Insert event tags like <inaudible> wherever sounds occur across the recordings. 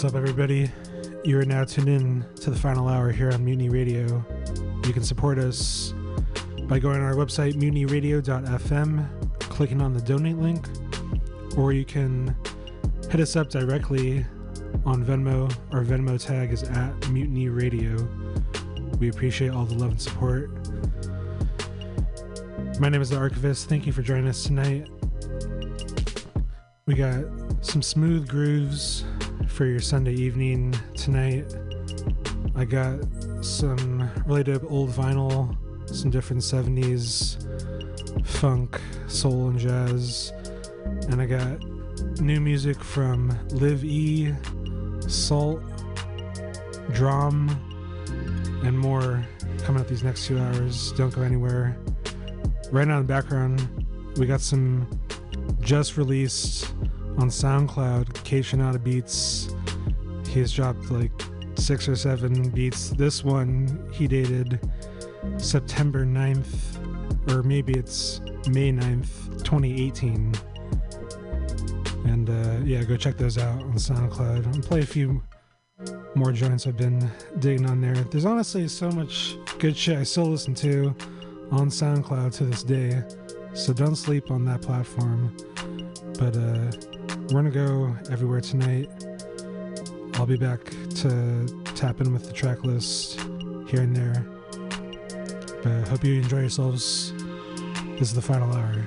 What's up, everybody? You are now tuned in to the final hour here on Mutiny Radio. You can support us by going to our website, mutinyradio.fm, clicking on the donate link, or you can hit us up directly on Venmo. Our Venmo tag is at Mutiny Radio. We appreciate all the love and support. My name is The Archivist. Thank you for joining us tonight. We got some smooth grooves for your Sunday evening tonight. I got some really old vinyl, some different 70s funk, soul, and jazz. And I got new music from Live E, Salt, Drum, and more coming up these next two hours. Don't go anywhere. Right now in the background, we got some just released on SoundCloud, Kaytranada Beats. He's dropped like six or seven beats. This one he dated September 9th, or maybe it's May 9th, 2018. And uh, yeah, go check those out on SoundCloud. I'll play a few more joints I've been digging on there. There's honestly so much good shit I still listen to on SoundCloud to this day. So don't sleep on that platform. But uh, we're gonna go everywhere tonight. I'll be back to tap in with the track list here and there. But hope you enjoy yourselves. This is the final hour.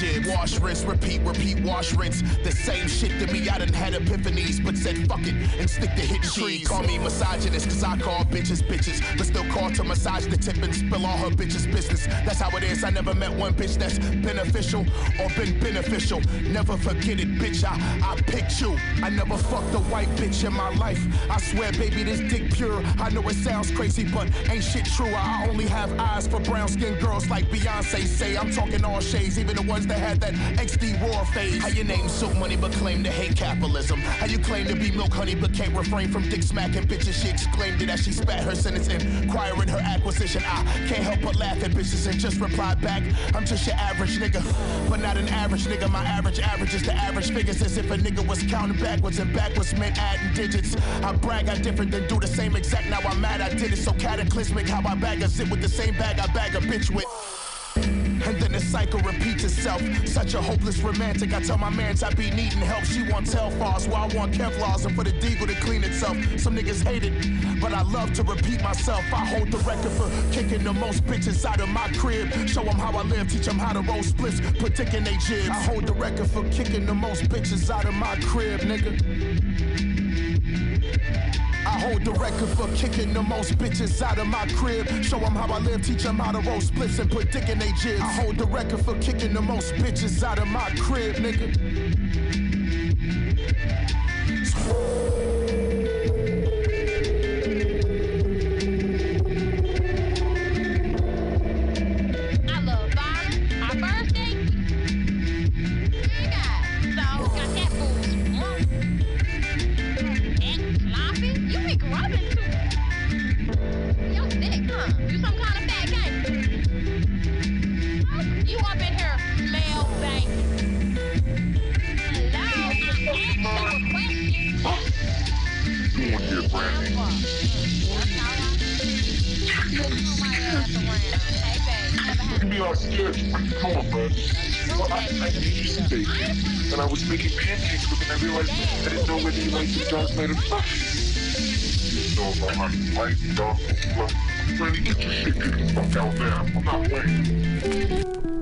Wash, rinse, repeat, repeat, wash, rinse. The same shit to me, I done had epiphanies, but said fuck it and stick to hit trees. Call me misogynist, cause I call bitches bitches, but still to massage the tip and spill all her bitches' business. That's how it is. I never met one bitch that's beneficial or been beneficial. Never forget it, bitch. I, I picked you. I never fucked a white bitch in my life. I swear, baby, this dick pure. I know it sounds crazy, but ain't shit true. I only have eyes for brown skinned girls like Beyonce say. I'm talking all shades, even the ones that had that XD war phase. How you name soup money but claim to hate capitalism? How you claim to be milk honey but can't refrain from dick smacking bitches? She exclaimed it as she spat her sentence, inquiring her acquisition. I can't help but laugh at bitches and just reply back. I'm just your average nigga, but not an average nigga. My average average is the average figures as if a nigga was counting backwards and backwards meant adding digits. I brag, I different than do the same exact. Now I'm mad I did it so cataclysmic. How I bag a zip with the same bag I bag a bitch with. The cycle repeats itself. Such a hopeless romantic. I tell my mans I be needing help. She want Telfars, while I want Kevlars, and for the deagle to clean itself. Some niggas hate it, but I love to repeat myself. I hold the record for kicking the most bitches out of my crib. Show them how I live, teach them how to roll splits, put dick in they jibs. I hold the record for kicking the most bitches out of my crib, nigga. I hold the record for kicking the most bitches out of my crib. Show them how I live, teach them how to roll splits and put dick in they jibs. I hold the record for kicking the most bitches out of my crib, nigga. You. Well, I, I you. And I was making pancakes but then I realized I didn't know whether you liked the dark side or not. So if I'm not like dog, well, Brandon, get your shit, get the fuck out now. I'm not waiting.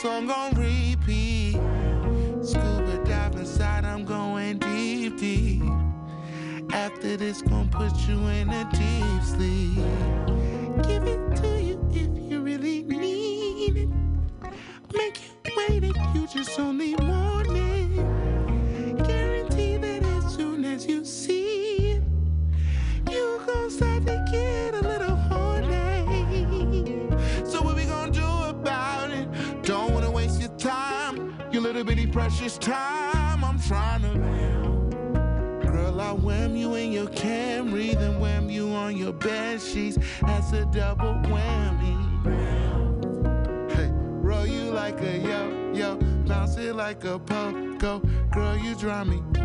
Song Drive me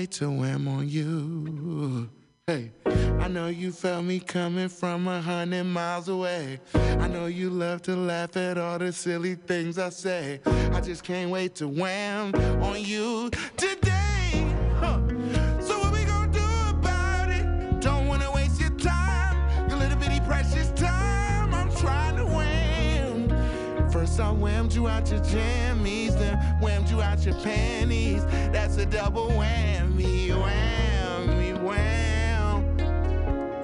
wait to wham on you. Hey, I know you felt me coming from a hundred miles away. I know you love to laugh at all the silly things I say. I just can't wait to wham on you today. Huh. First I whammed you out your jammies, then whammed you out your panties. That's a double whammy, whammy, wham.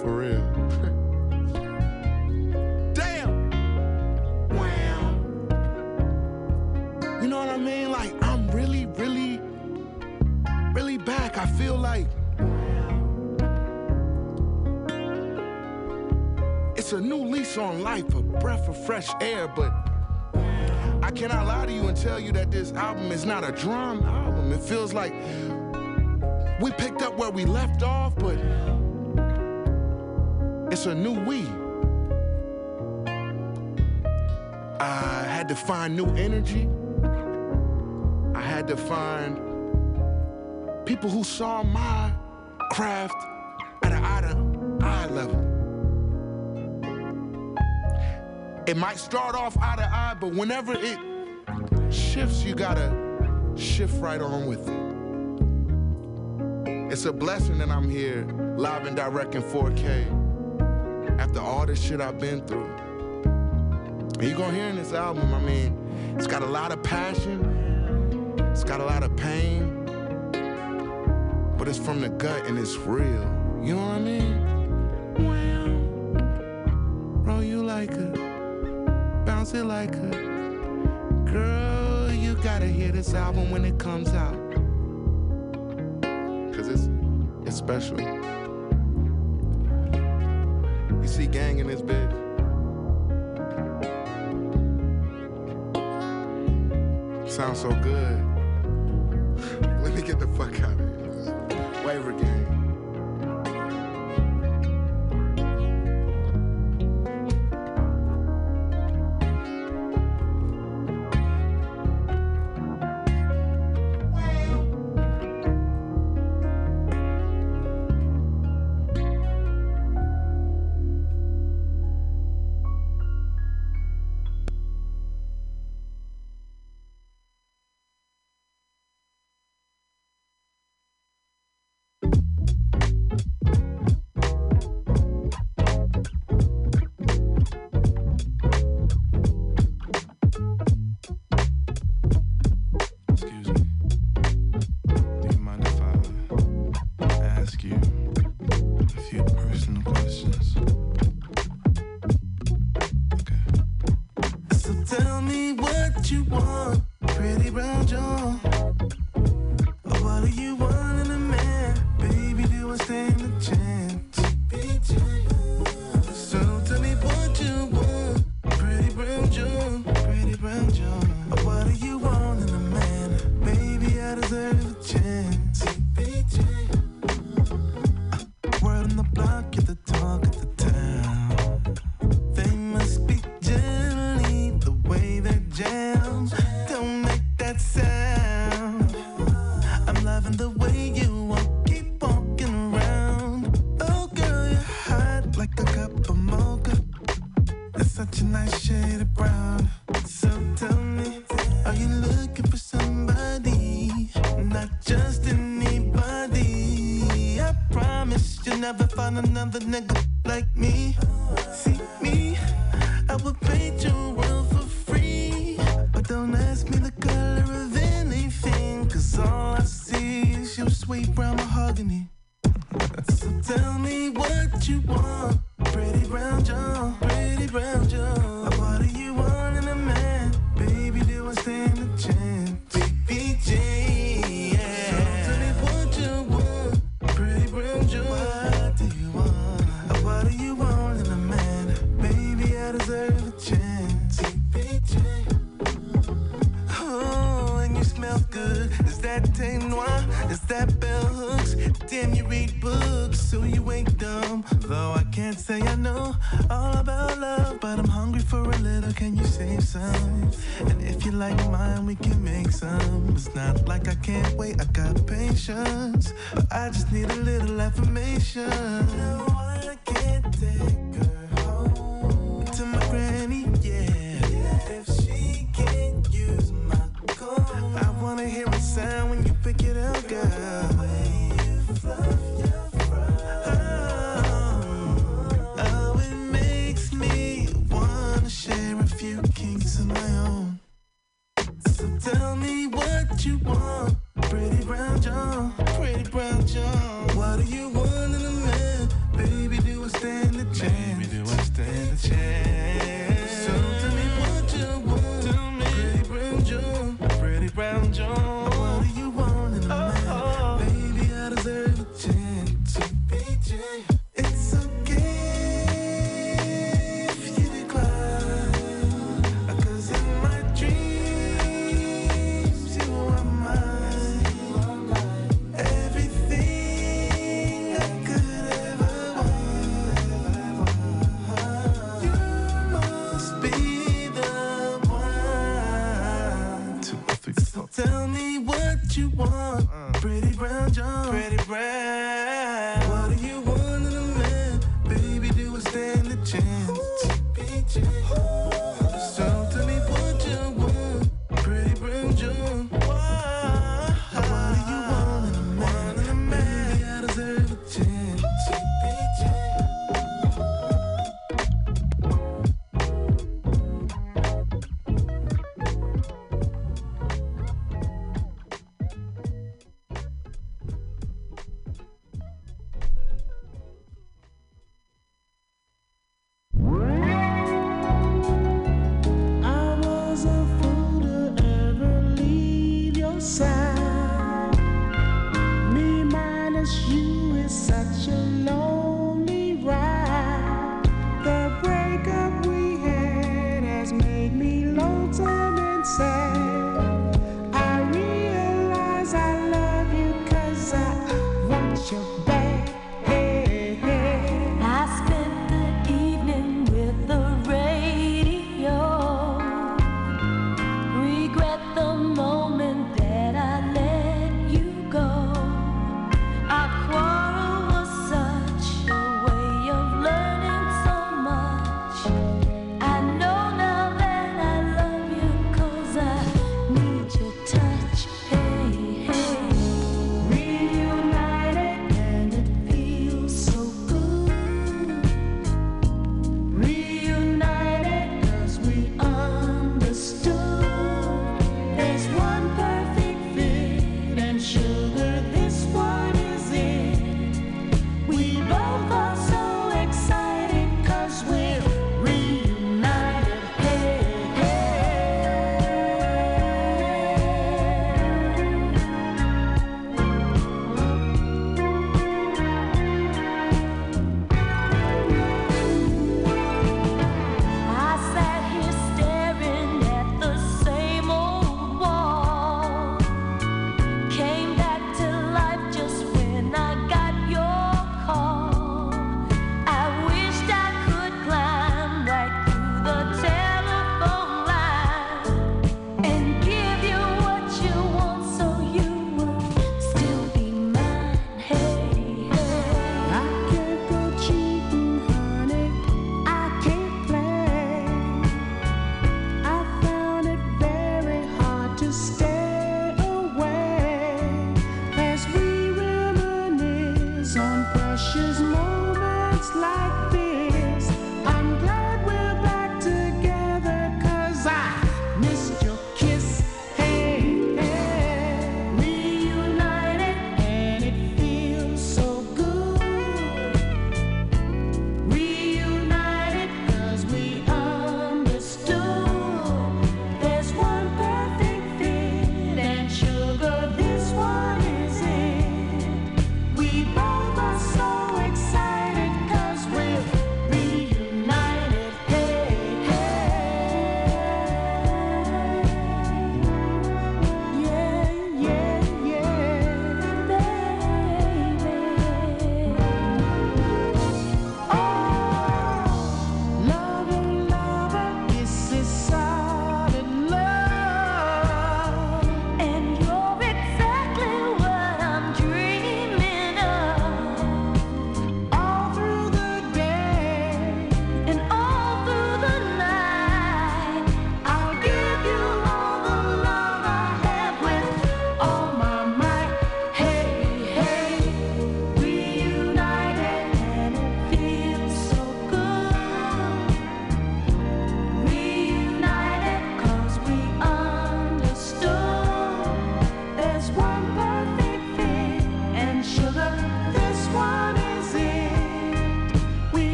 For real. <laughs> Damn. Wham. You know what I mean? Like I'm really, really, really back. I feel like it's a new lease on life, a breath of fresh air, but I cannot lie to you and tell you that this album is not a drum album. It feels like we picked up where we left off, but it's a new we. I had to find new energy. I had to find people who saw my craft at an eye to eye level. It might start off eye to eye, but whenever it shifts, you gotta shift right on with it. It's a blessing that I'm here live and direct in 4K after all this shit I've been through. And you're gonna hear in this album, I mean, it's got a lot of passion, it's got a lot of pain, but it's from the gut and it's real. You know what I mean? Well, bounce it like a, girl, you gotta hear this album when it comes out. Cause it's, it's special. You see gang in this bitch. Sounds so good. <laughs> Let me get the fuck out of here. Waiver gang. the nigga latte that bell hooks. Damn, you read books, so you ain't dumb. Though I can't say I know all about love, but I'm hungry for a little. Can you save some? And if you like mine, we can make some. It's not like I can't wait, I got patience. But I just need a little affirmation. No, I can't take.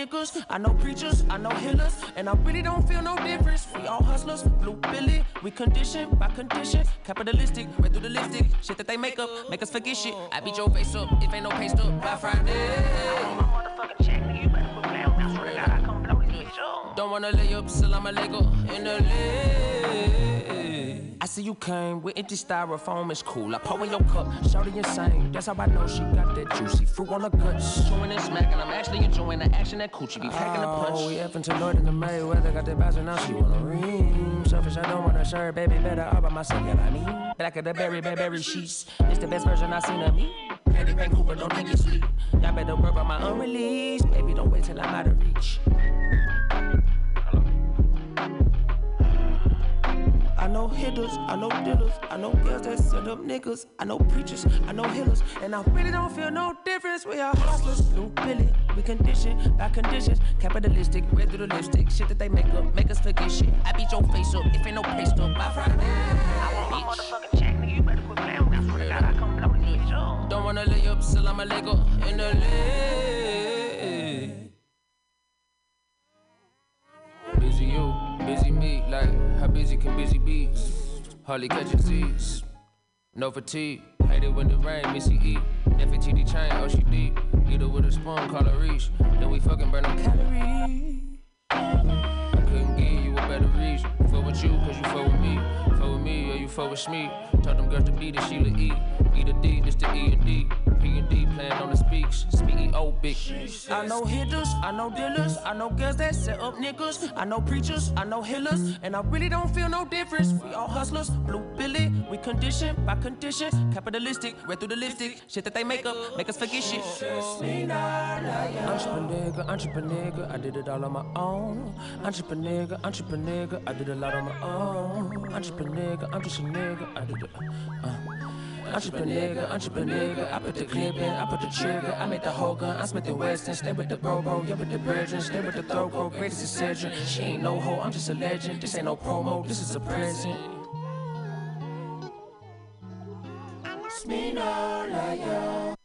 Niggas, I know preachers, I know healers, and I really don't feel no difference. We all hustlers, blue Billy, we condition by condition, capitalistic, right through the lipstick, shit that they make up, make us forget shit. I beat your face up, if ain't no pay stub by Friday. Don't wanna lay up, still I'm a Lego in the lid. See you came with empty styrofoam, it's cool. I pour in your cup, shouty insane. That's how I know she got that juicy fruit on her guts. Chewing and smacking, I'm actually enjoying the action that coochie be packing the oh, punch. Oh, we effing to Lloyd in the Mayweather, got that bastard, now she wanna ring. Selfish, I don't wanna share, baby, better all by myself, yeah, I mean. Black of the berry, berry, berry sheets. It's the best version I seen of me. Patty Van Cooper, don't think it's sweet. Y'all better work on my unreleased. Baby, don't wait till I'm out of reach. I know hitters, I know dealers, I know girls that set up niggas, I know preachers, I know healers, and I really don't feel no difference. We are hustlers, blue Billy, we condition by conditions, capitalistic, red through the lipstick, shit that they make up, make us forget shit. I beat your face up, if ain't no pay stub by Friday. I want a motherfucking check, nigga. You better quit playing. That's when I come blow your Bitch. Don't wanna lay up, still I'm a Lego in the lid. Busy me, like how busy can busy be? Hardly catching Z's. No fatigue, hate it when the rain, Missy E. FATD chain, oh she deep. Eat her with a spoon, call her reach. Then we fucking burn them calories. I couldn't give you a better reach. Fuck with you, cause you fuck with me. Fuck with me, or you fuck with me. Taught them girls to be the Sheila E. E to D, this the E and D. P and D playing on the speaks. CEO big. I know hitters, I know dealers, I know girls that set up niggas, I know preachers, I know healers, and I really don't feel no difference. We all hustlers, blue Billy, we condition by condition, capitalistic, red through the lipstick, shit that they make up, make us forget shit. Entrepreneur, entrepreneur, I did it all on my own. Entrepreneur, entrepreneur, I did a lot on my own. Entrepreneur, entrepreneur, I did it. Uh. Entrepreneur, entrepreneur, I put the clip in, I put the trigger, I made the whole gun, I Smith and Wesson, stay with the bro bro, yeah with the virgin, stay with the throat go, greatest decision. She ain't no hoe, I'm just a legend. This ain't no promo, this is a present. Young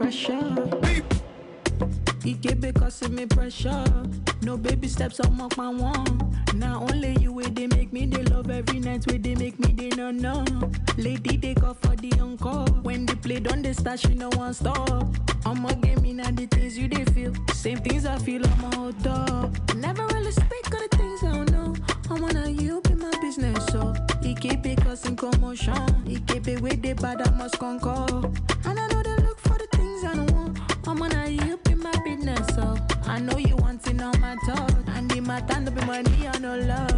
pressure. Ikebe causing me pressure. No baby steps on my one. Now only you where they make me they love every night way they make me they no no. Lady they call for the encore. When they play on the start she no one stop. I'ma give me now the things you they feel. Same things I feel on my top. Never really speak of the things I don't know. I wanna you be my business so. Ikebe causing commotion. Ikebe way they bad I must conquer. And I know you want to know my thoughts. need my time to be money or no love.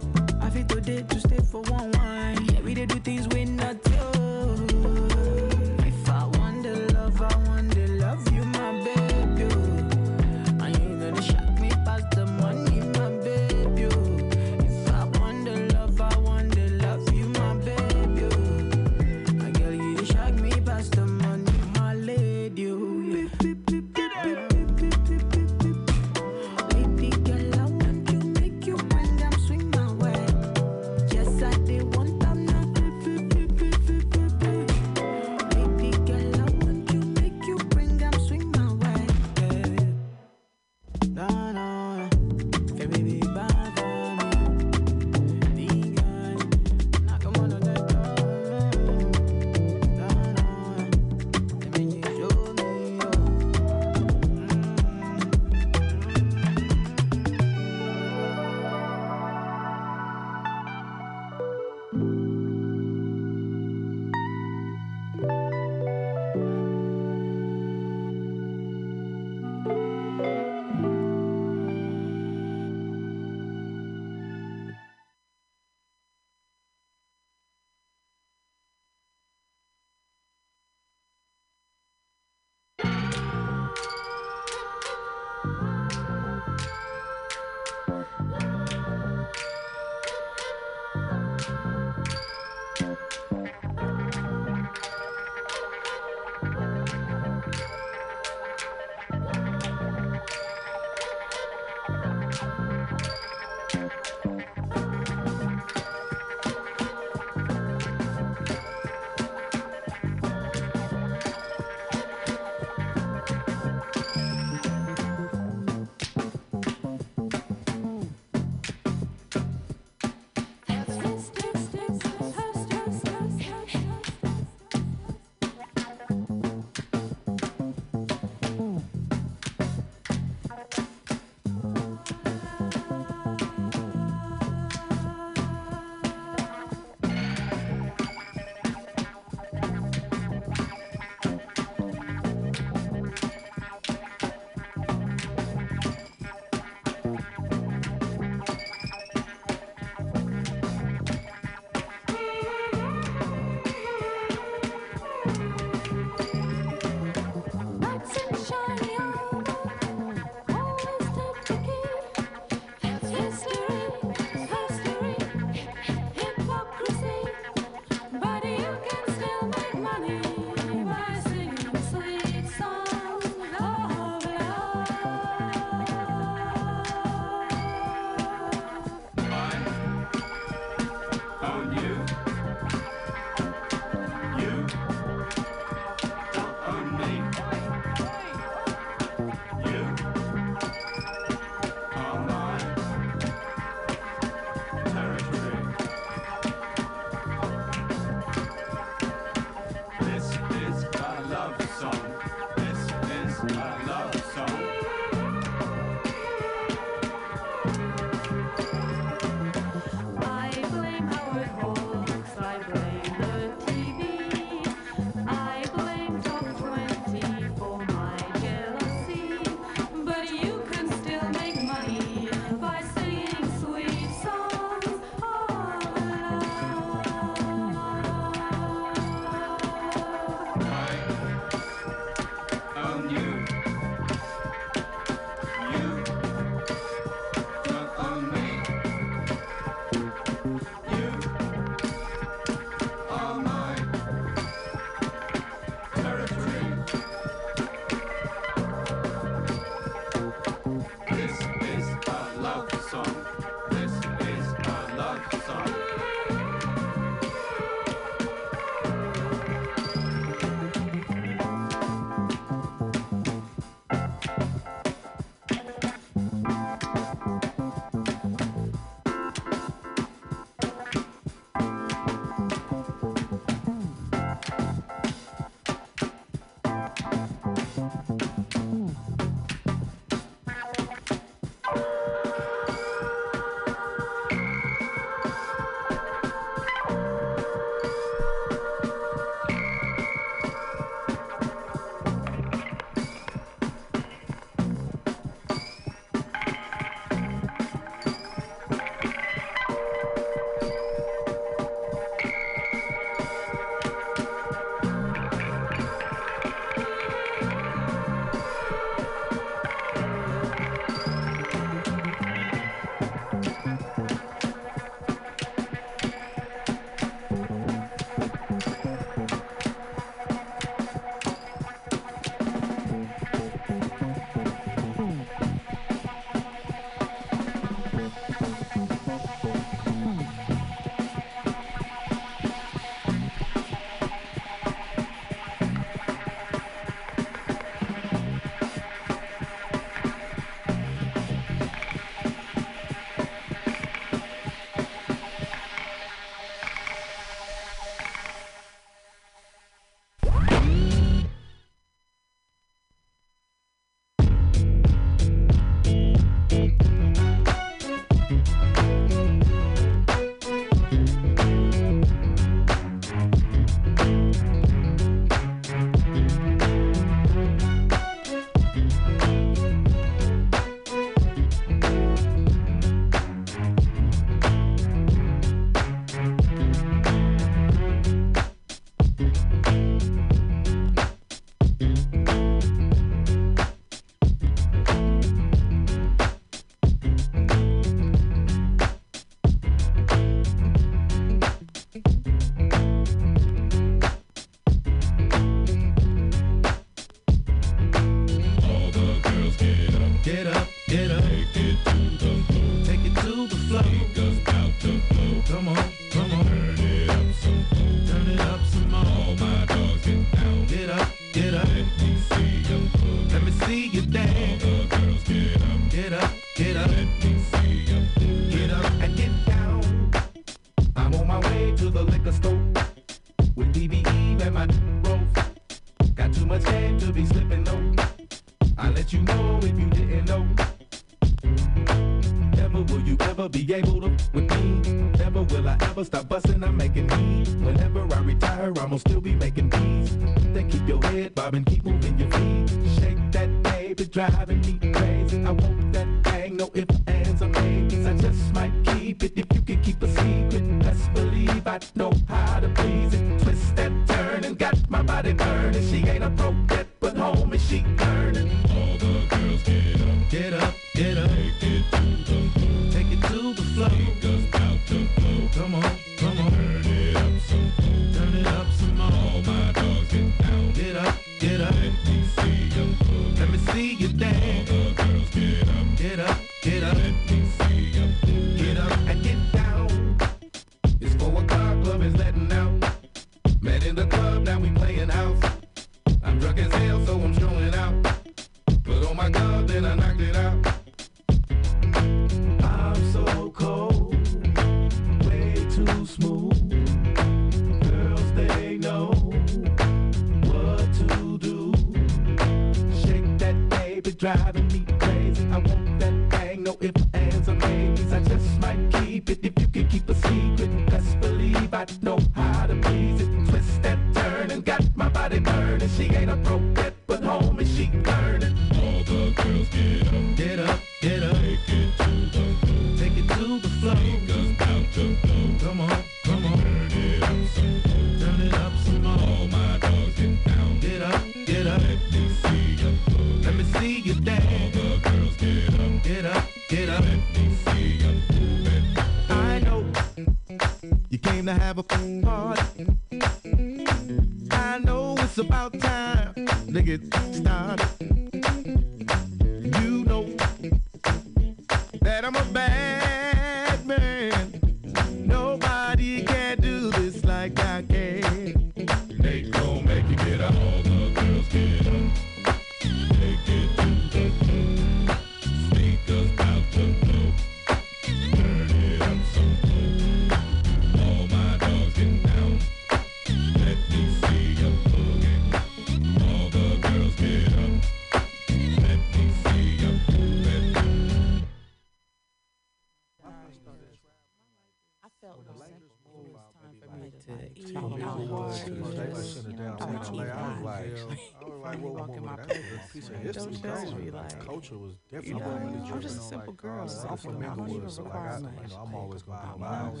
culture was different. You know, I'm, I'm just a simple girl. I'm from I'm always gonna be miles.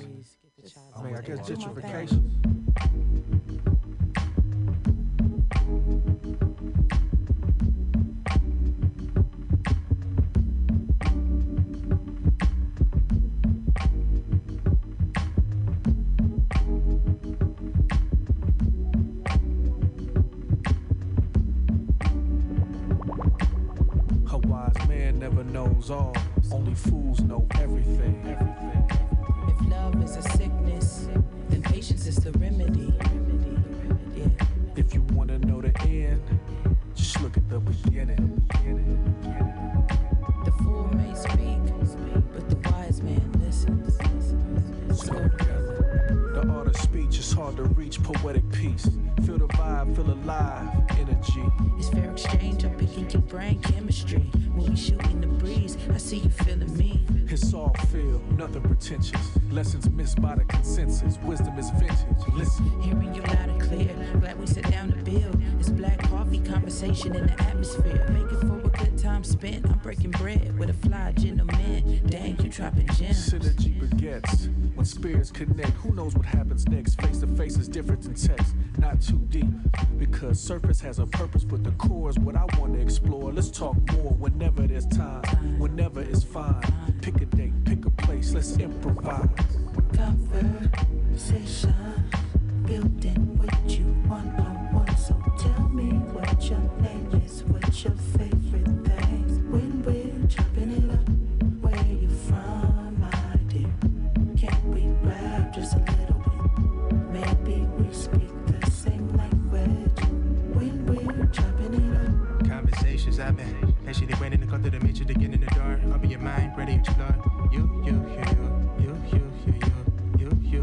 I mean, I guess gentrification. Knows all. Only fools know everything. If love is a sickness, then patience is the remedy. Yeah. If you wanna know the end, just look at the beginning. The fool may speak, but the wise man listens. Let's go together. The art of speech is hard to reach. Poetic peace. Feel the vibe, feel alive. Energy. It's fair exchange. I'm picking your brain chemistry. We shoot the breeze, I see you feeling me. It's all feel, nothing pretentious. Lessons missed by the consensus. Wisdom is vintage. Listen. Hearing you loud and clear. Glad we sit down to build. It's black coffee conversation in the atmosphere. Make it for a good time spent. I'm breaking bread with a fly gentleman. Dang, you dropping gems. Synergy begets when spirits connect. Who knows what happens next? Face to face is different than text. Not too deep because surface has a purpose, but the core is what I want to explore. Let's talk more whenever there's time. Whenever it's fine. Pick a date, pick a place. Let's improvise. Conversation building with you one on one. So tell me what your name is, what's your favorite thing. When we're ready to. You, you, you, you, you, you, you, you, you, you, you,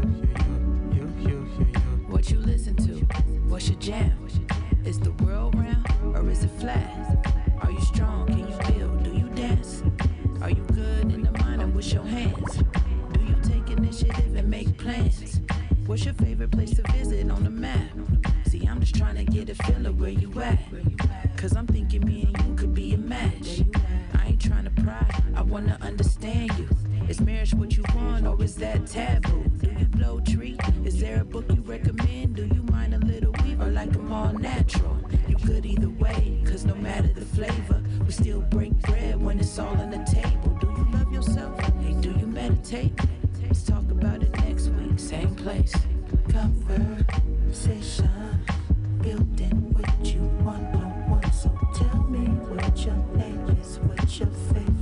you, you, you. What you listen to? What's your jam? Is the world round or is it flat? Are you strong? Can you build? Do you dance? Are you good in the mind or with your hands? Do you take initiative and make plans? What's your favorite place to visit on the map? See, I'm just trying to get a feel of where you at. Cause I'm thinking me and you could be a match. Wanna understand you. Is marriage what you want or is that taboo? Do you blow tree? Is there a book you recommend? Do you mind a little weave or like them all natural? You good either way, cause no matter the flavor, we still break bread when it's all on the table. Do you love yourself? Hey, do you meditate? Let's talk about it next week, same place. Conversation, building what you want on one. So tell me what your name is, what your favorite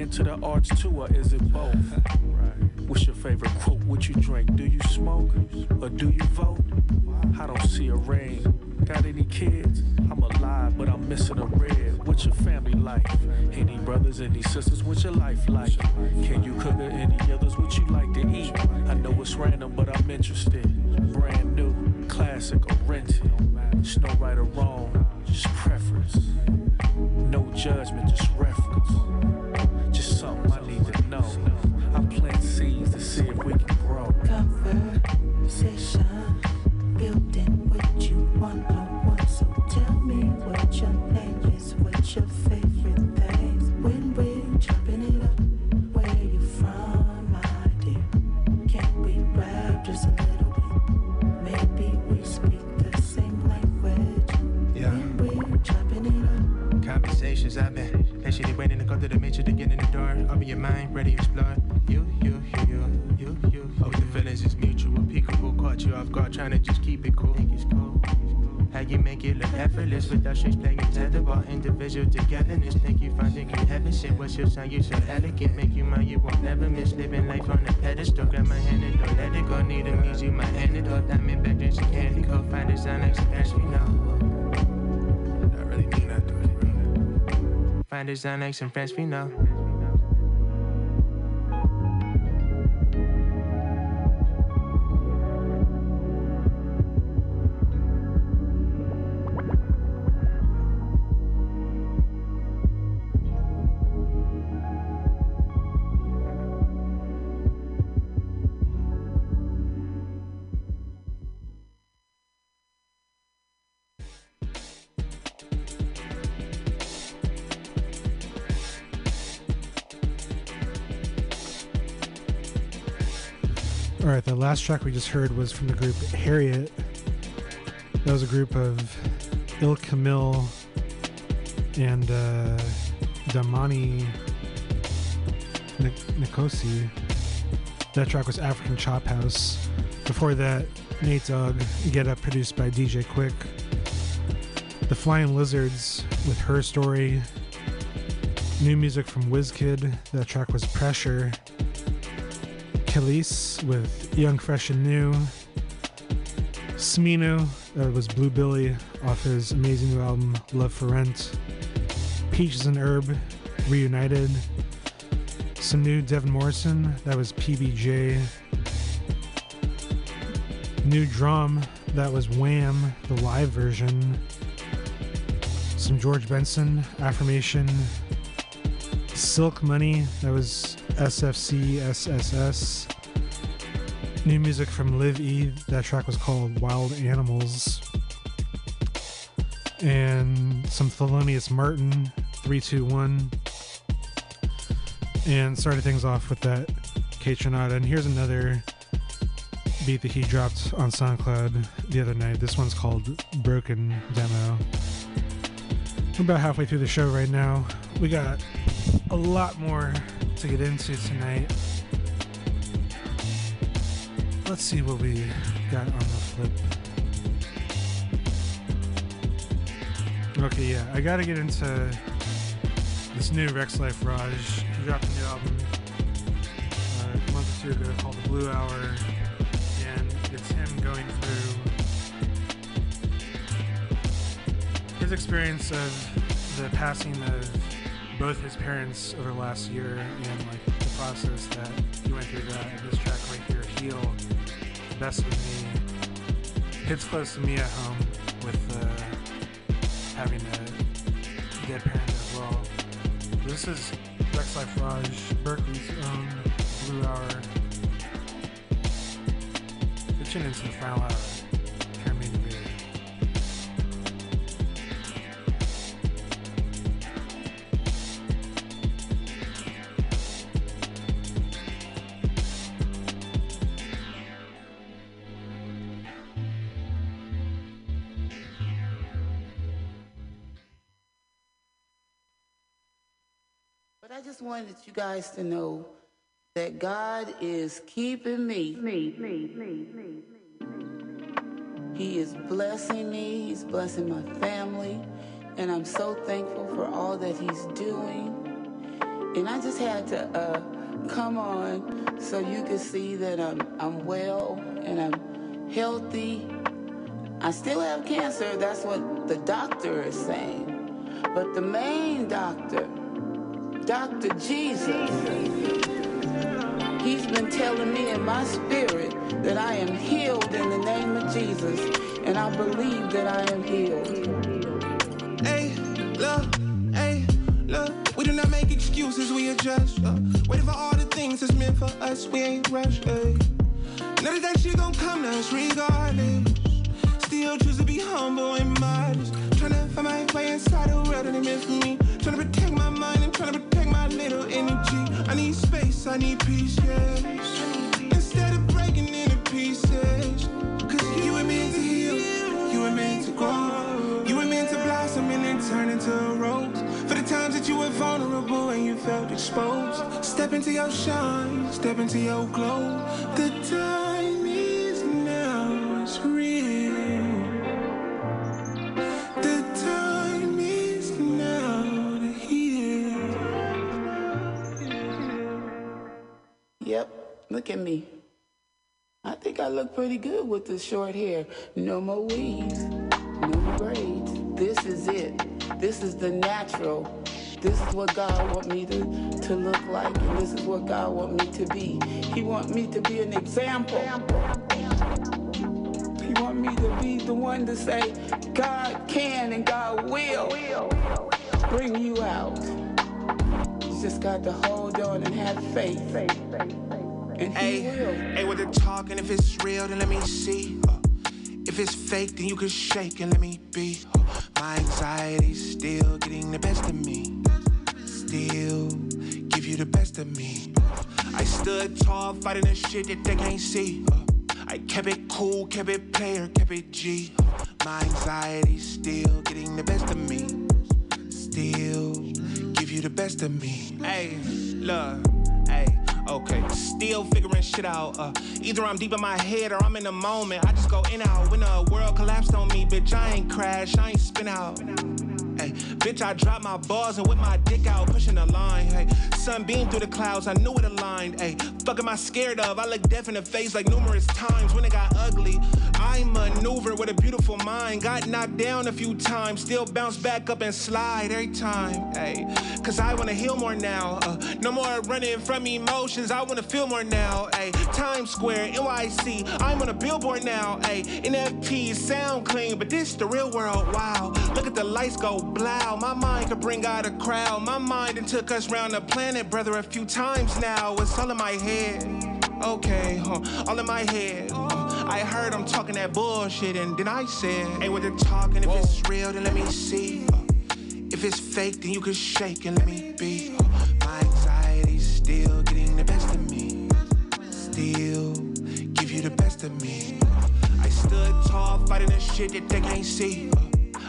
into the arts too, or is it both? What's your favorite quote? What you drink? Do you smoke or do you vote? I don't see a ring. Got any kids? I'm alive, but I'm missing a rib. What's your family life? Any brothers, any sisters? What's your life like? Can you cook or any others? What you like to eat? I know it's random, but I'm interested. Brand new, classic or rented. It's no right or wrong, just preference. No judgment, just reference. Patiently waiting to go through the matrix to get in the door. Open your mind, ready to explore. You, you, you, you, you, you. Hope the feelings is mutual. Peekaboo caught you off guard, trying to just keep it cool. Think it's cool. How you make it look effortless without strings playing tetherball individual togetherness. Think you find it in heaven shit. What's your sign? You so elegant, make you mine. You won't never miss living life on a pedestal. Grab my hand and don't let it go. Need a music, my antidote. Diamond back, drink some candy. Go find a sound like parents we know. Find his next and friends we know. Last track we just heard was from the group Harriet. That was a group of Ill Camille and uh, Damani Nik- Nkosi. That track was African Chop House. Before that, Nate Dogg, Get Up, produced by DJ Quik. The Flying Lizards with Her Story. New music from WizKid. That track was Pressure. Kelis with Young, Fresh, and New. Smino, that was Blu Billy off his amazing new album Love for Rent. Peaches and Herb, Reunited. Some new Devin Morrison, that was PBJ. New drum, that was Wham, the live version. Some George Benson, Affirmation. Silk Money, that was SFC SSS. New music from Live E, that track was called Wild Animals. And some Thelonious Martin, 321. And started things off with that Kaytranada. And here's another beat that he dropped on SoundCloud the other night. This one's called Broken Demo. We're about halfway through the show right now. We got a lot more to get into tonight. Let's see what we got on the flip. Okay, yeah, I gotta get into this new Rex Life Raj. He dropped a new album uh, a month or two ago called The Blue Hour, and it's him going through his experience of the passing of both his parents over the last year and like the process that he went through that. This track right here, Heal, Best of Me, hits close to me at home with uh, having a dead parent as well. This is Rex Life Berkeley's own Blue Hour. Pitching into the final hour. You guys to know that God is keeping me. Me, me, me, me. He is blessing me. He's blessing my family. And I'm so thankful for all that he's doing. And I just had to uh, come on so you could see that I'm, I'm well and I'm healthy. I still have cancer. That's what the doctor is saying. But the main doctor, Dr. Jesus, he's been telling me in my spirit that I am healed in the name of Jesus. And I believe that I am healed. Hey, look, hey, look. We do not make excuses, we adjust. Uh, waiting for all the things that's meant for us, we ain't rush. Hey. Know that shit gon' come to us regardless. Still choose to be humble and modest. Tryna find my way inside the world that they meant for me. Trying to protect my mind and trying to protect my little energy. I need space, I need peace, yeah. Instead of breaking into pieces. Cause you were meant to heal, you were meant to grow. You were meant to blossom and then turn into a rose. For the times that you were vulnerable and you felt exposed. Step into your shine, step into your glow. The time Yep, look at me. I think I look pretty good with the short hair. No more weaves, no more braids. This is it. This is the natural. This is what God want me to, to look like, and this is what God want me to be. He want me to be an example. He want me to be the one to say, God can and God will bring you out. Just got to hold on and have faith. And he Hey, will. hey, what they're talking, if it's real, then let me see. Uh, if it's fake, then you can shake and let me be. Uh, my anxiety's still getting the best of me. Still give you the best of me. I stood tall, fighting the shit that they can't see. Uh, I kept it cool, kept it player, kept it G. My anxiety's still getting the best of me. Still give you the best of me. Hey, look, hey. Okay, still figuring shit out. Uh, either I'm deep in my head or I'm in the moment. I just go in out when the world collapsed on me. Bitch, I ain't crash, I ain't spin out. Hey, bitch, I dropped my balls and with my dick out, pushing the line. Hey, sun beamed through the clouds, I knew it aligned. Hey, fuck am I scared of? I look death in the face like numerous times when it got ugly. I maneuver with a beautiful mind. Got knocked down a few times, still bounce back up and slide every time. Hey, cause I wanna heal more now. Uh, no more running from emotions, I wanna feel more now. Hey, Times Square, NYC, I'm on a billboard now. Hey, NFTs sound clean, but this the real world. Wow, look at the lights go blow. My mind could bring out a crowd. My mind and took us round the planet, brother, a few times now. It's all in my head. Okay, huh, all in my head. Uh, I heard I'm talking that bullshit, and then I said, Hey, what they're talking, if it's real, then let me see. Uh, if it's fake, then you can shake and let me be. Uh, my anxiety's still getting the best of me. Still give you the best of me. I stood tall, fighting the shit that they can't see.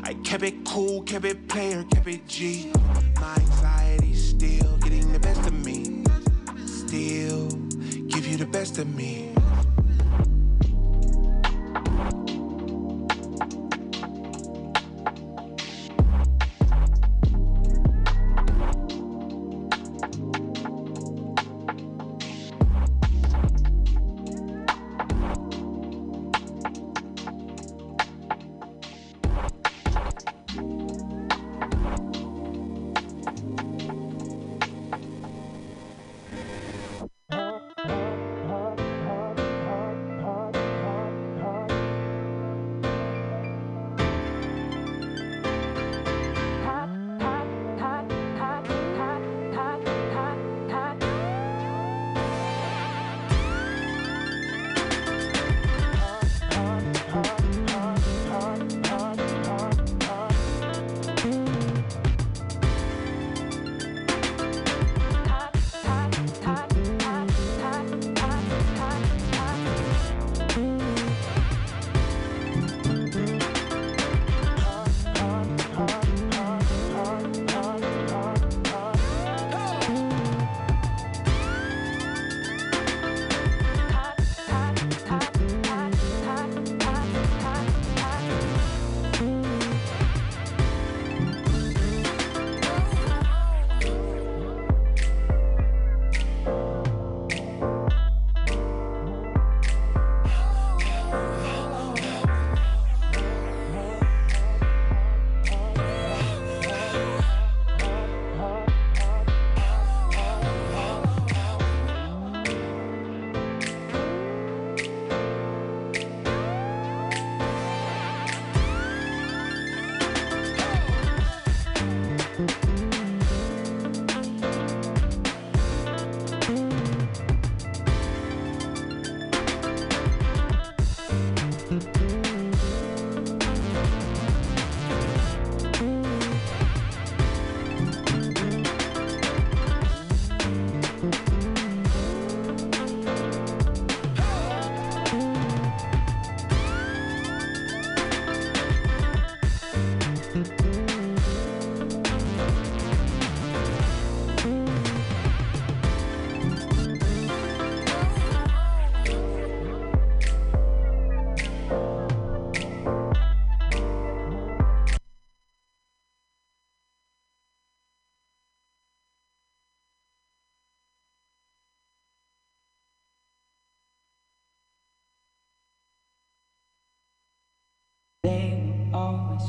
I kept it cool, kept it player, kept it G. My best of me.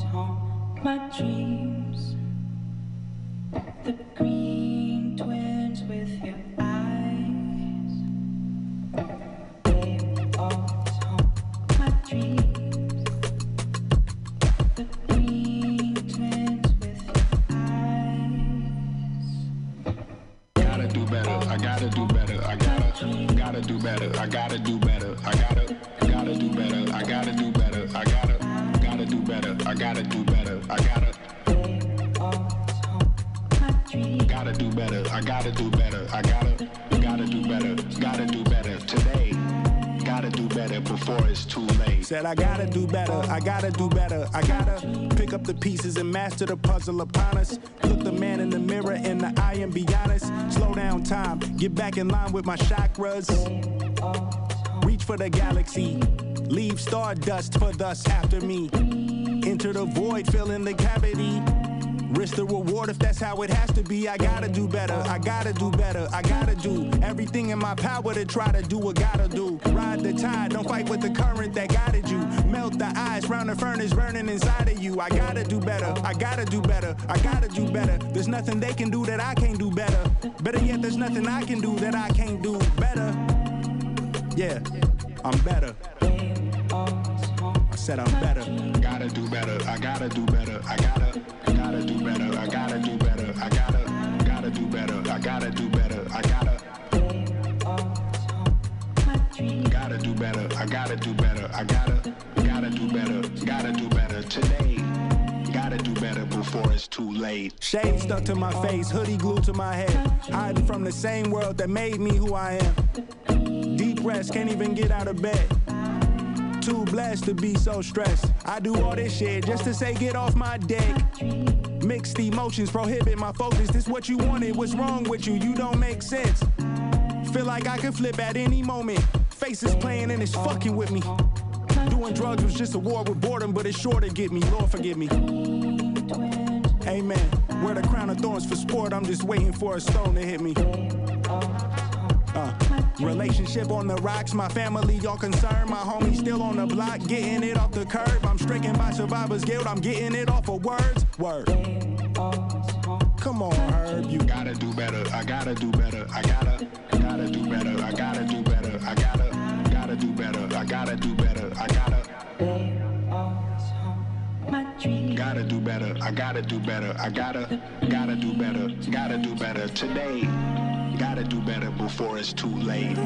Haunt my dreams. Master the puzzle upon us. Look the man in the mirror in the eye and be honest. Slow down time, get back in line with my chakras. Reach for the galaxy, leave stardust for thus after me. Enter the void, fill in the cavity. Risk the reward if that's how it has to be. I gotta do better, I gotta do better, I gotta do everything in my power to try to do what gotta do. Ride the tide, don't fight with the current that guided you. Melt the ice round the furnace burning inside of you. I gotta do better, I gotta do better, I gotta do better. There's nothing they can do that I can't do better. Better yet, there's nothing I can do that I can't do better. Yeah, I'm better. I said I'm better. I gotta do better. I gotta do better. I gotta, do better. I gotta do better. I gotta, gotta do better. I gotta do better. I gotta. Gotta do better. I gotta do better. I gotta, gotta do better. Gotta do better today. Gotta do better before it's too late. Shade stuck to my face, hoodie glued to my head. Hiding from the same world that made me who I am. Deep rest, can't even get out of bed. Too blessed to be so stressed. I do all this shit just to say get off my deck. Mixed emotions prohibit my focus. This what you wanted. What's wrong with you? You don't make sense. Feel like I can flip at any moment. Faces playing and it's fucking with me. Doing drugs was just a war with boredom, but it's sure to get me. Lord forgive me. Amen. Wear the crown of thorns for sport. I'm just waiting for a stone to hit me. Uh, relationship on the rocks, my family y'all concerned. My homie still on the block, getting it off the curb. I'm stricken by survivor's guilt, I'm getting it off of words. Word. Come on, Herb, you gotta do better. I gotta do better. I gotta, gotta do better. I gotta do better. I gotta, gotta do better. I gotta do better. I gotta. Gotta do better. I gotta do better. I gotta, gotta do better. I gotta do better today. Gotta do better before it's too late.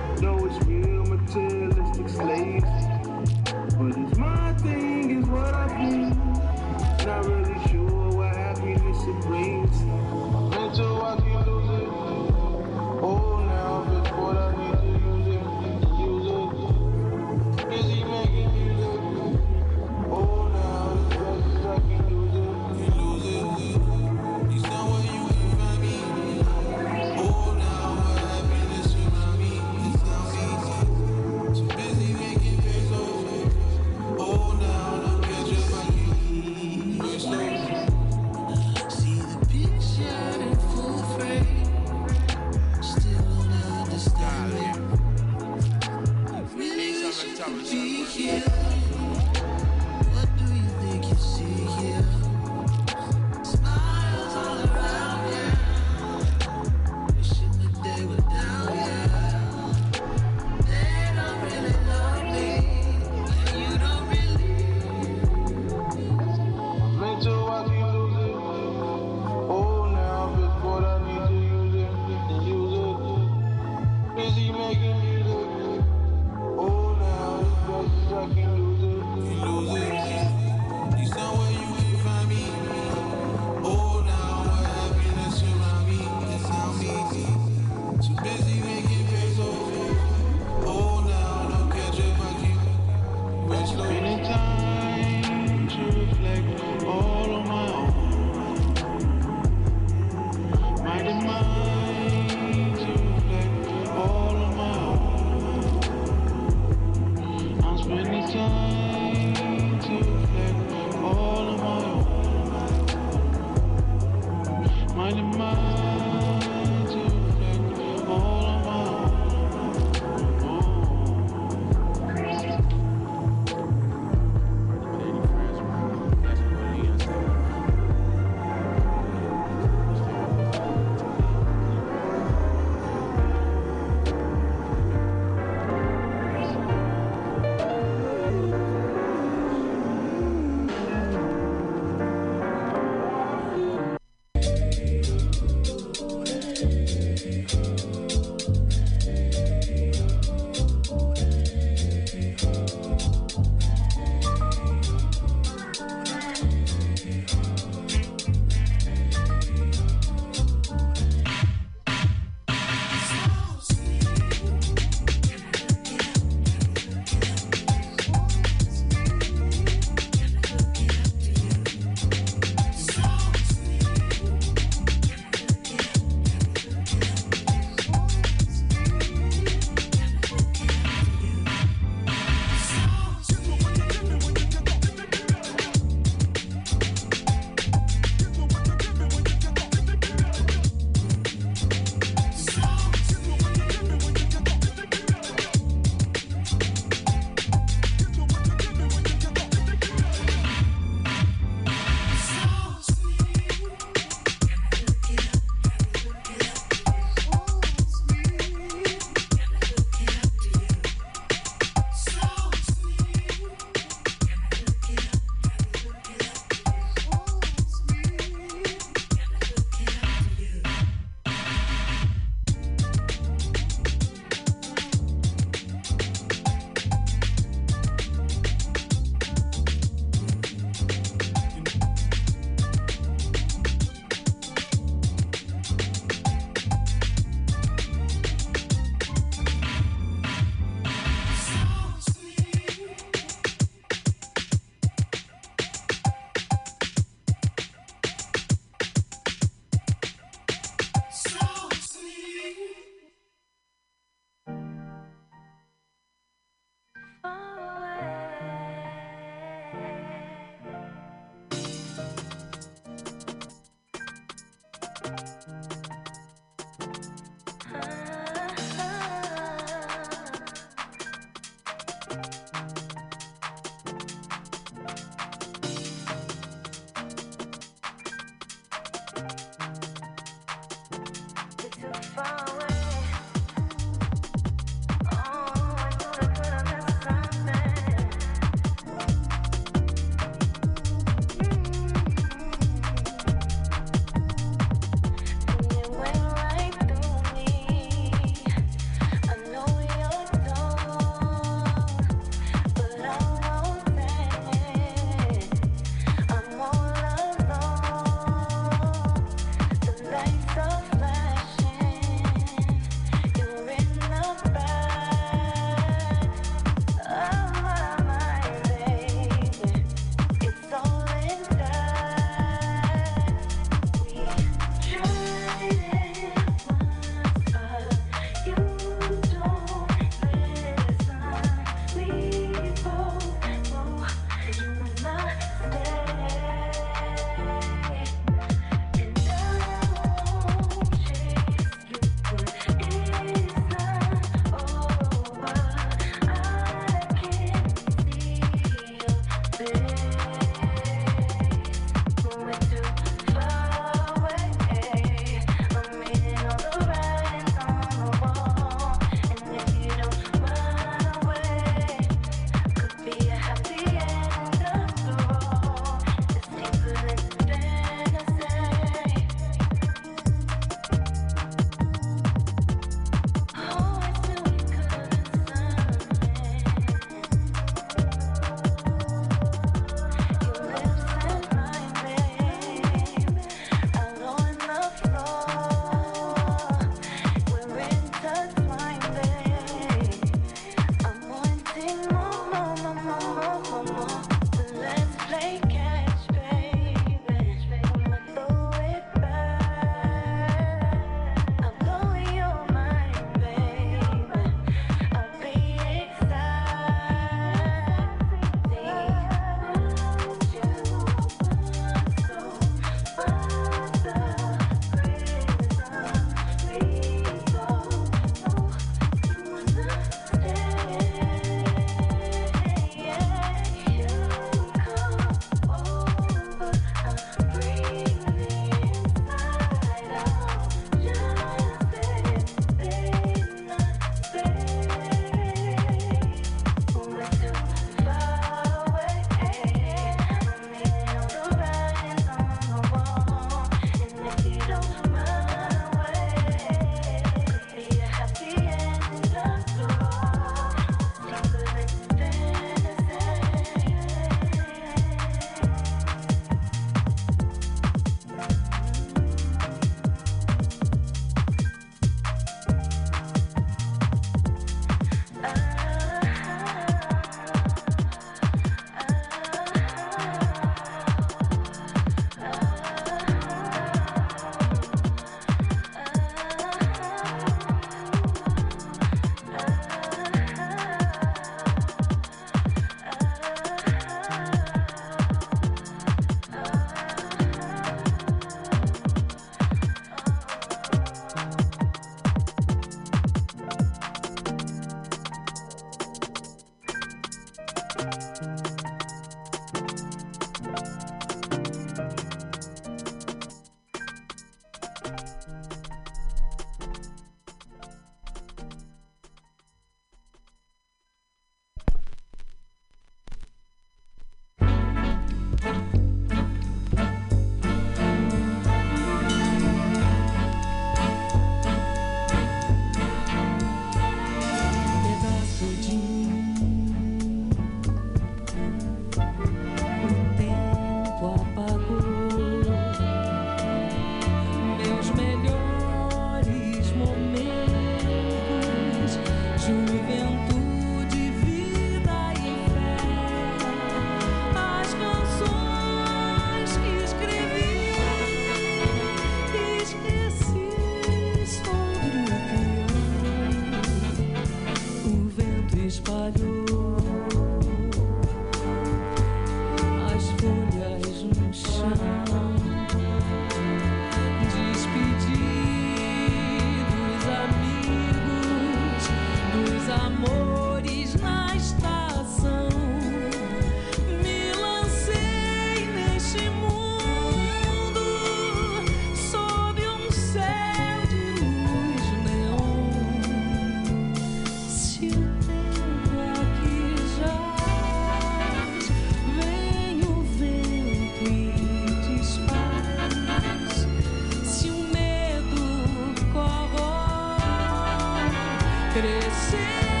Crescer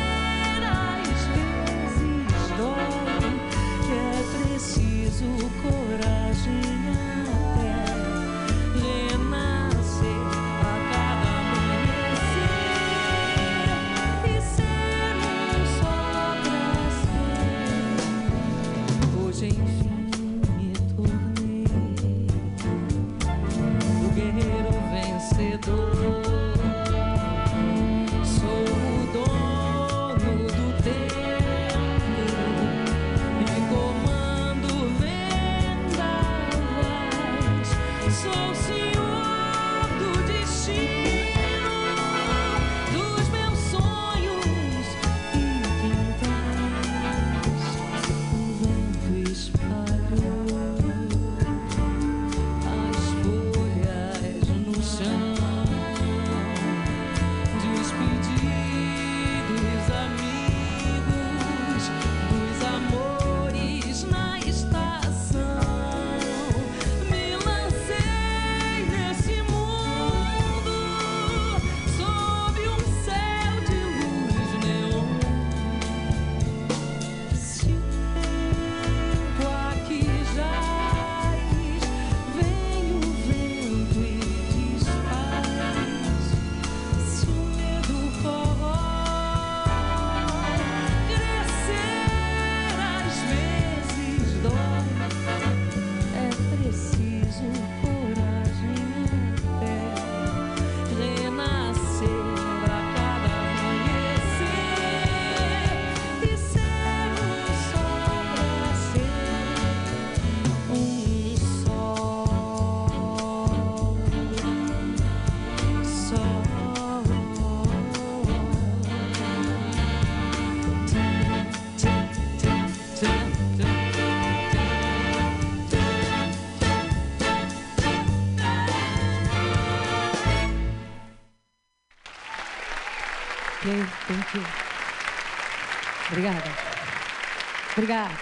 Obrigada.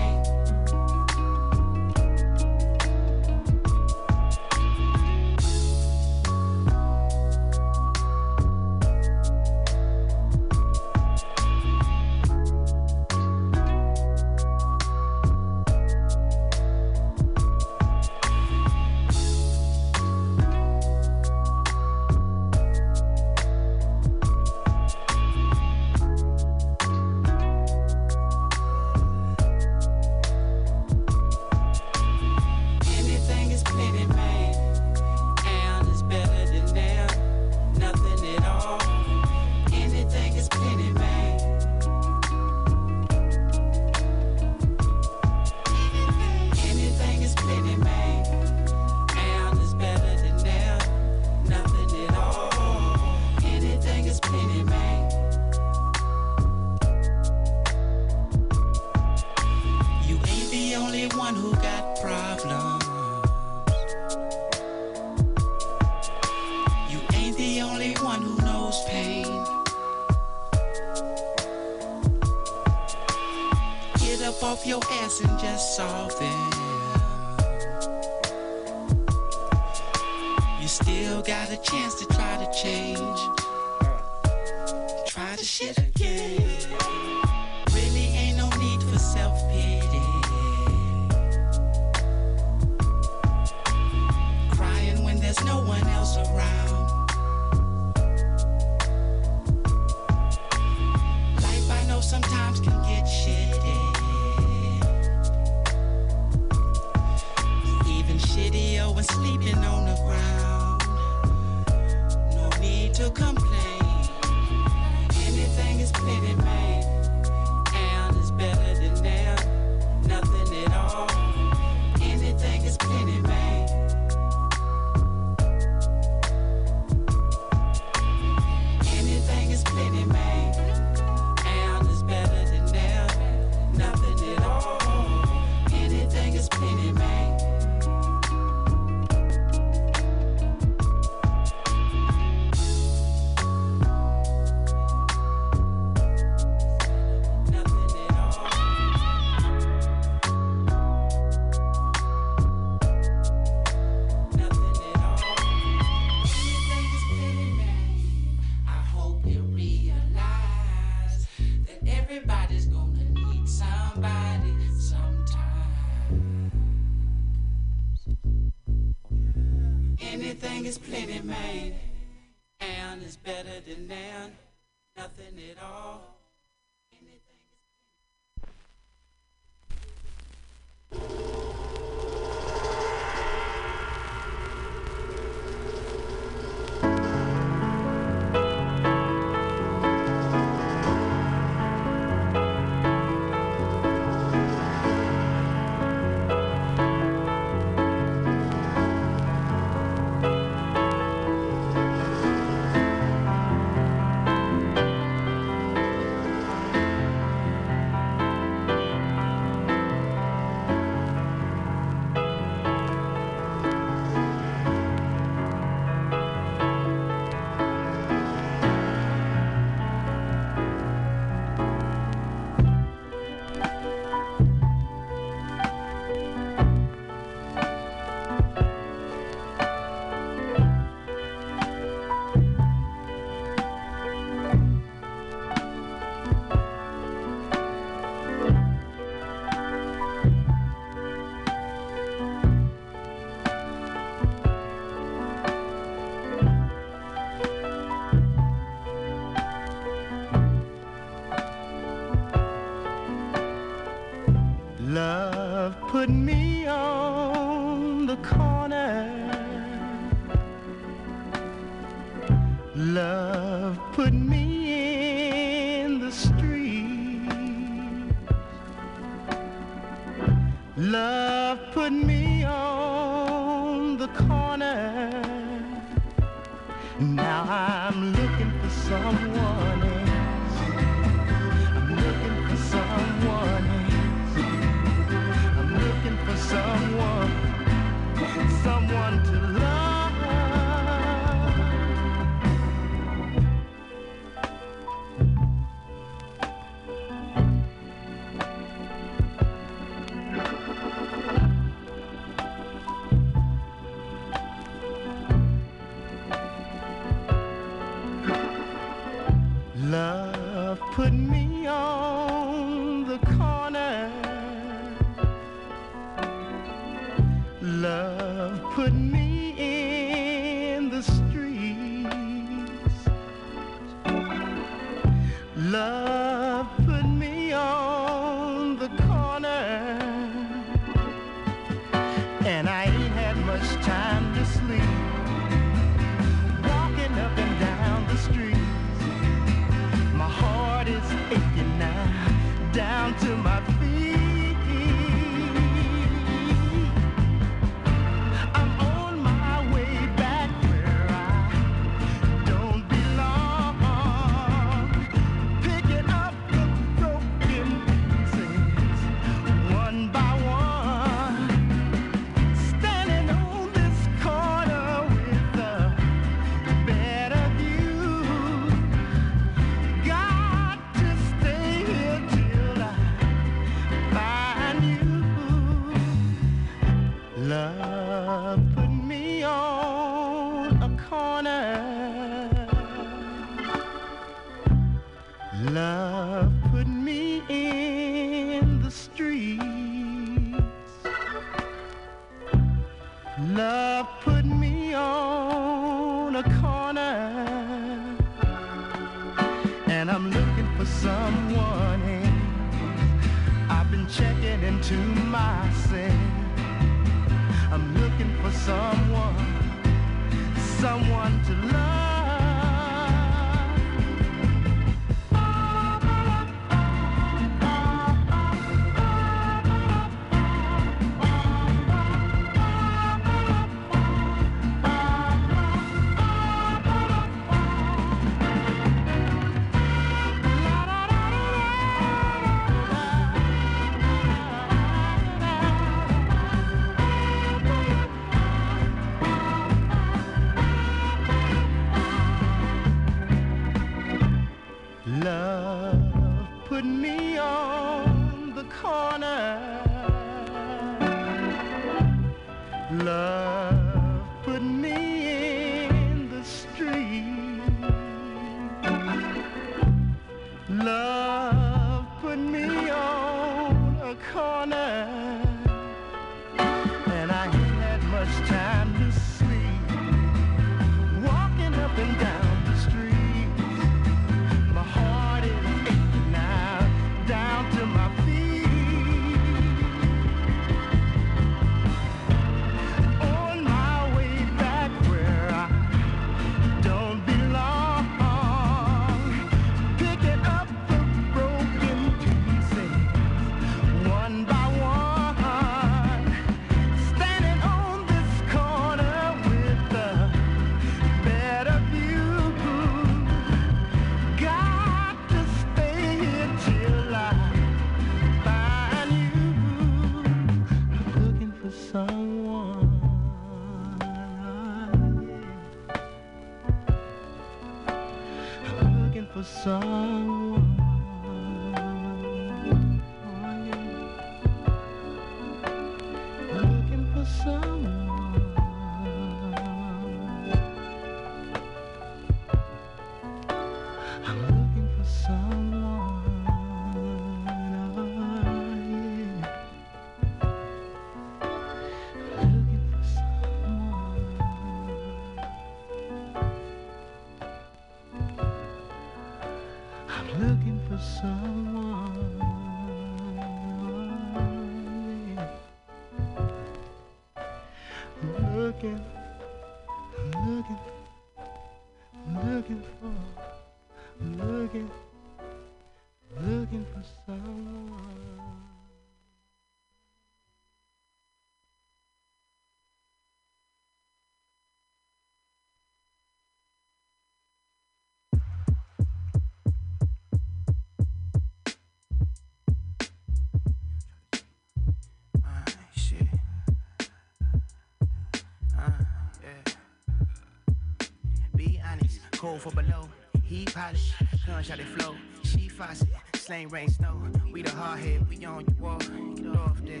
For below. He polish, gunshot it flow. She faucet, slang rain snow. We the hard head, we on your wall. Get off there.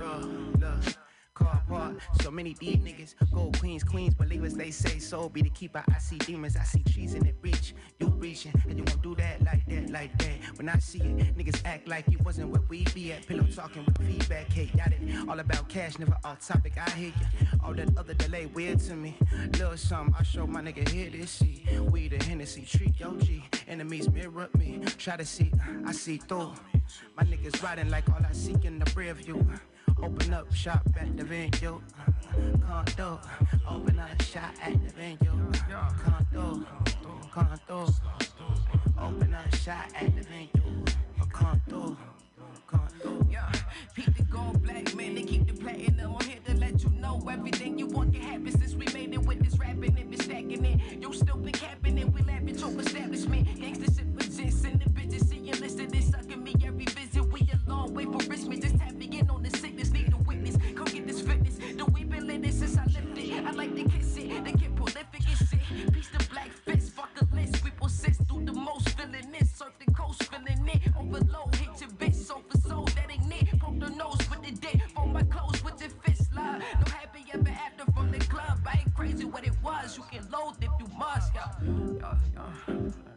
Uh, look, look. So many deep niggas. Gold queens, queens, believers, they say so. Be the keeper, I see demons, I see trees in it reach. You reaching, and you won't do that like that, like that. When I see it, niggas act like you wasn't where we be at. Pillow talking with feedback, it. All about cash, never off topic, I hear ya. All that other delay weird to me. Little something, I show my nigga here this see. We the Hennessy, treat yo G. Enemies mirror me, try to see, I see through. My niggas riding like all I seek in the rear view. Open up shop at the venue. Condo. Open up shop at the venue. Condo. Condo. Open up shop at the venue. Condo. Condo. Yeah, peep the gold black man, they keep the platinum. I'm here to let you know everything you want can happen since we made it with this rapping and been stacking it. You still been capping it, we laughing to establishment. Gangsta shit with and the bitches seeing listed and sucking me every visit. We a long way for Richmond, just tapping in on The been since I lifted. I like to kiss it, they get prolific and shit. Piece to black fist, fuck a list. We persist through the most feeling this. Surf the coast, feeling it. Overload, hit your bitch, so for soul, that ain't it. Poke the nose with the dick, for my clothes with the fist, love. No happy ever after from the club. I ain't crazy what it was. You can load if you must, yeah. yeah, yeah.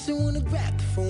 makes you wanna grab the phone.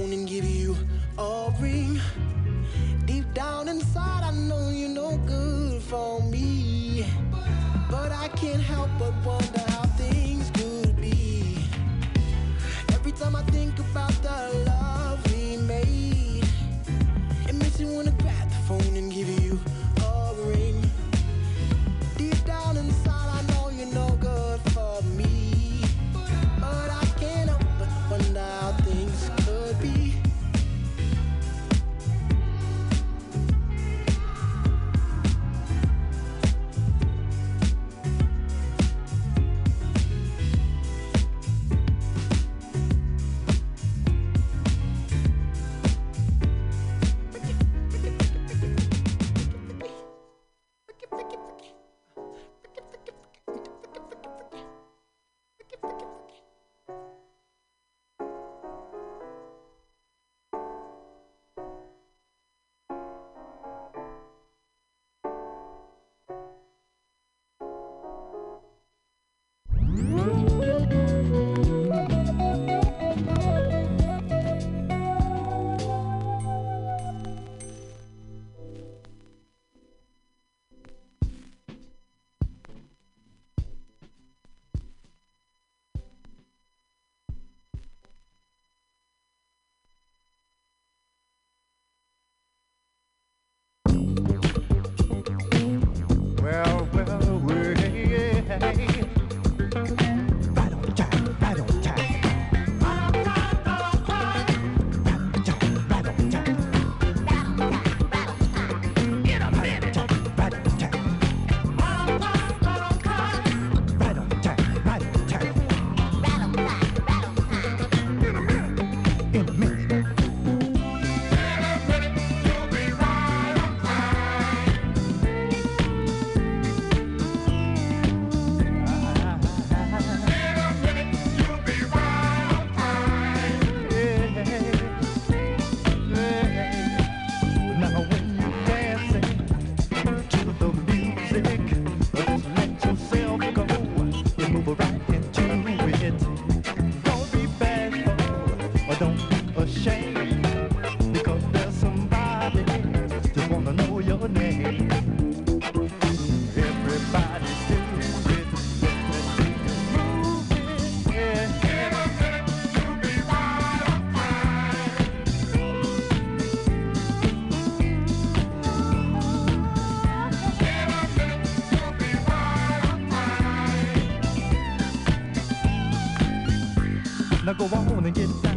ah 不能 on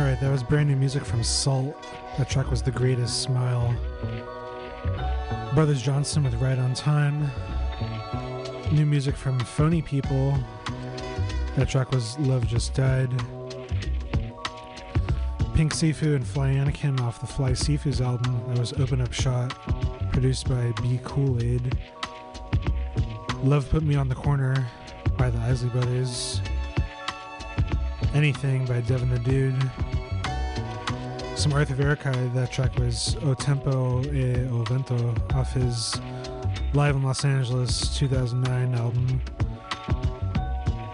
All right, that was brand new music from Salt. That track was The Greatest Smile. Brothers Johnson with Right on Time. New music from Phony People. That track was Love Just Died. Pink Siifu and Fly Anakin off the FlySiifu's album. That was Open Up Shop, produced by B Kool Aid. Love Put Me on the Corner by the Isley Brothers. Anything by Devin the Dude. Some Arthur Verocai, that track was O Tempo e O Vento off his Live in Los Angeles 2009 album.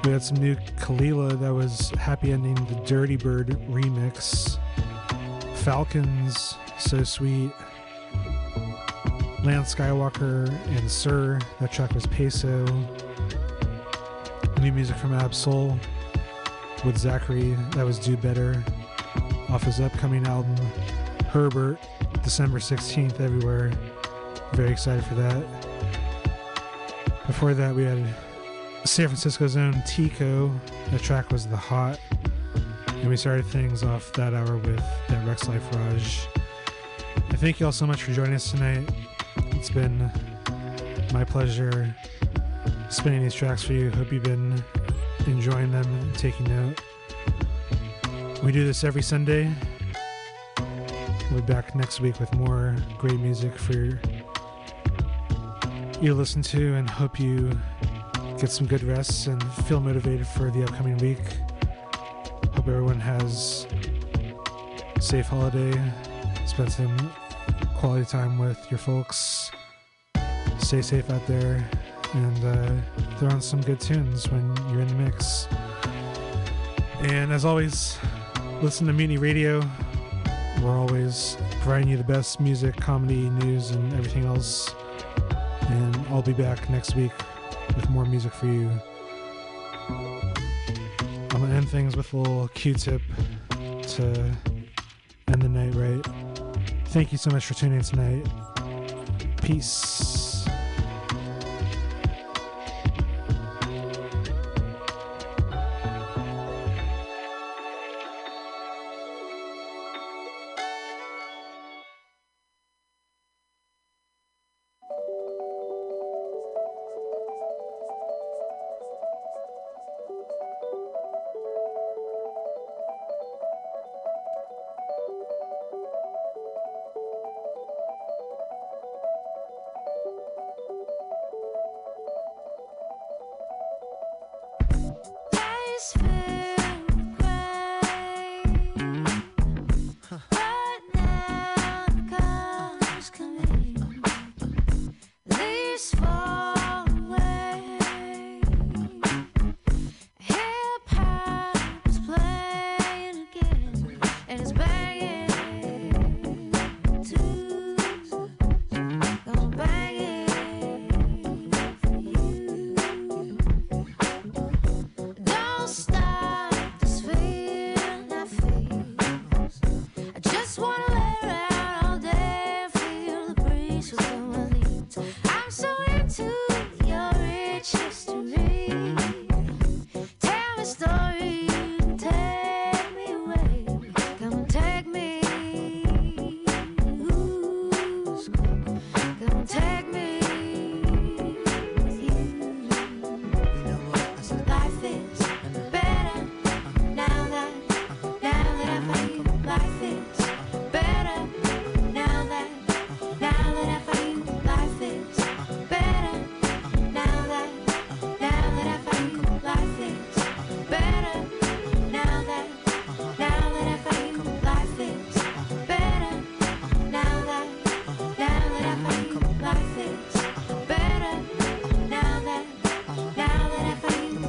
We had some new Kalila that was Happy Ending the Dirty Bird remix. Falcons, So Sweet. Lance Skiiiwalker and Sir, that track was Peso. New music from Ab-Soul with Zacari, that was Do Better off his upcoming album Herbert, December 16th, everywhere. Very excited for that. Before that, we had San Francisco's own Tico. The track was The Hot. And we started things off that hour with that Rexx Life Raj. I thank you all so much for joining us tonight. It's been my pleasure spinning these tracks for you. Hope you've been enjoying them and taking note. We do this every Sunday. We'll be back next week with more great music for you to listen to and hope you get some good rest and feel motivated for the upcoming week. Hope everyone has a safe holiday. Spend some quality time with your folks. Stay safe out there and uh, throw on some good tunes when you're in the mix. And as always, listen to Mutiny Radio. We're always providing you the best music, comedy, news, and everything else. And I'll be back next week with more music for you. I'm gonna end things with a little Q-tip to end the night right. Thank you so much for tuning in tonight. Peace.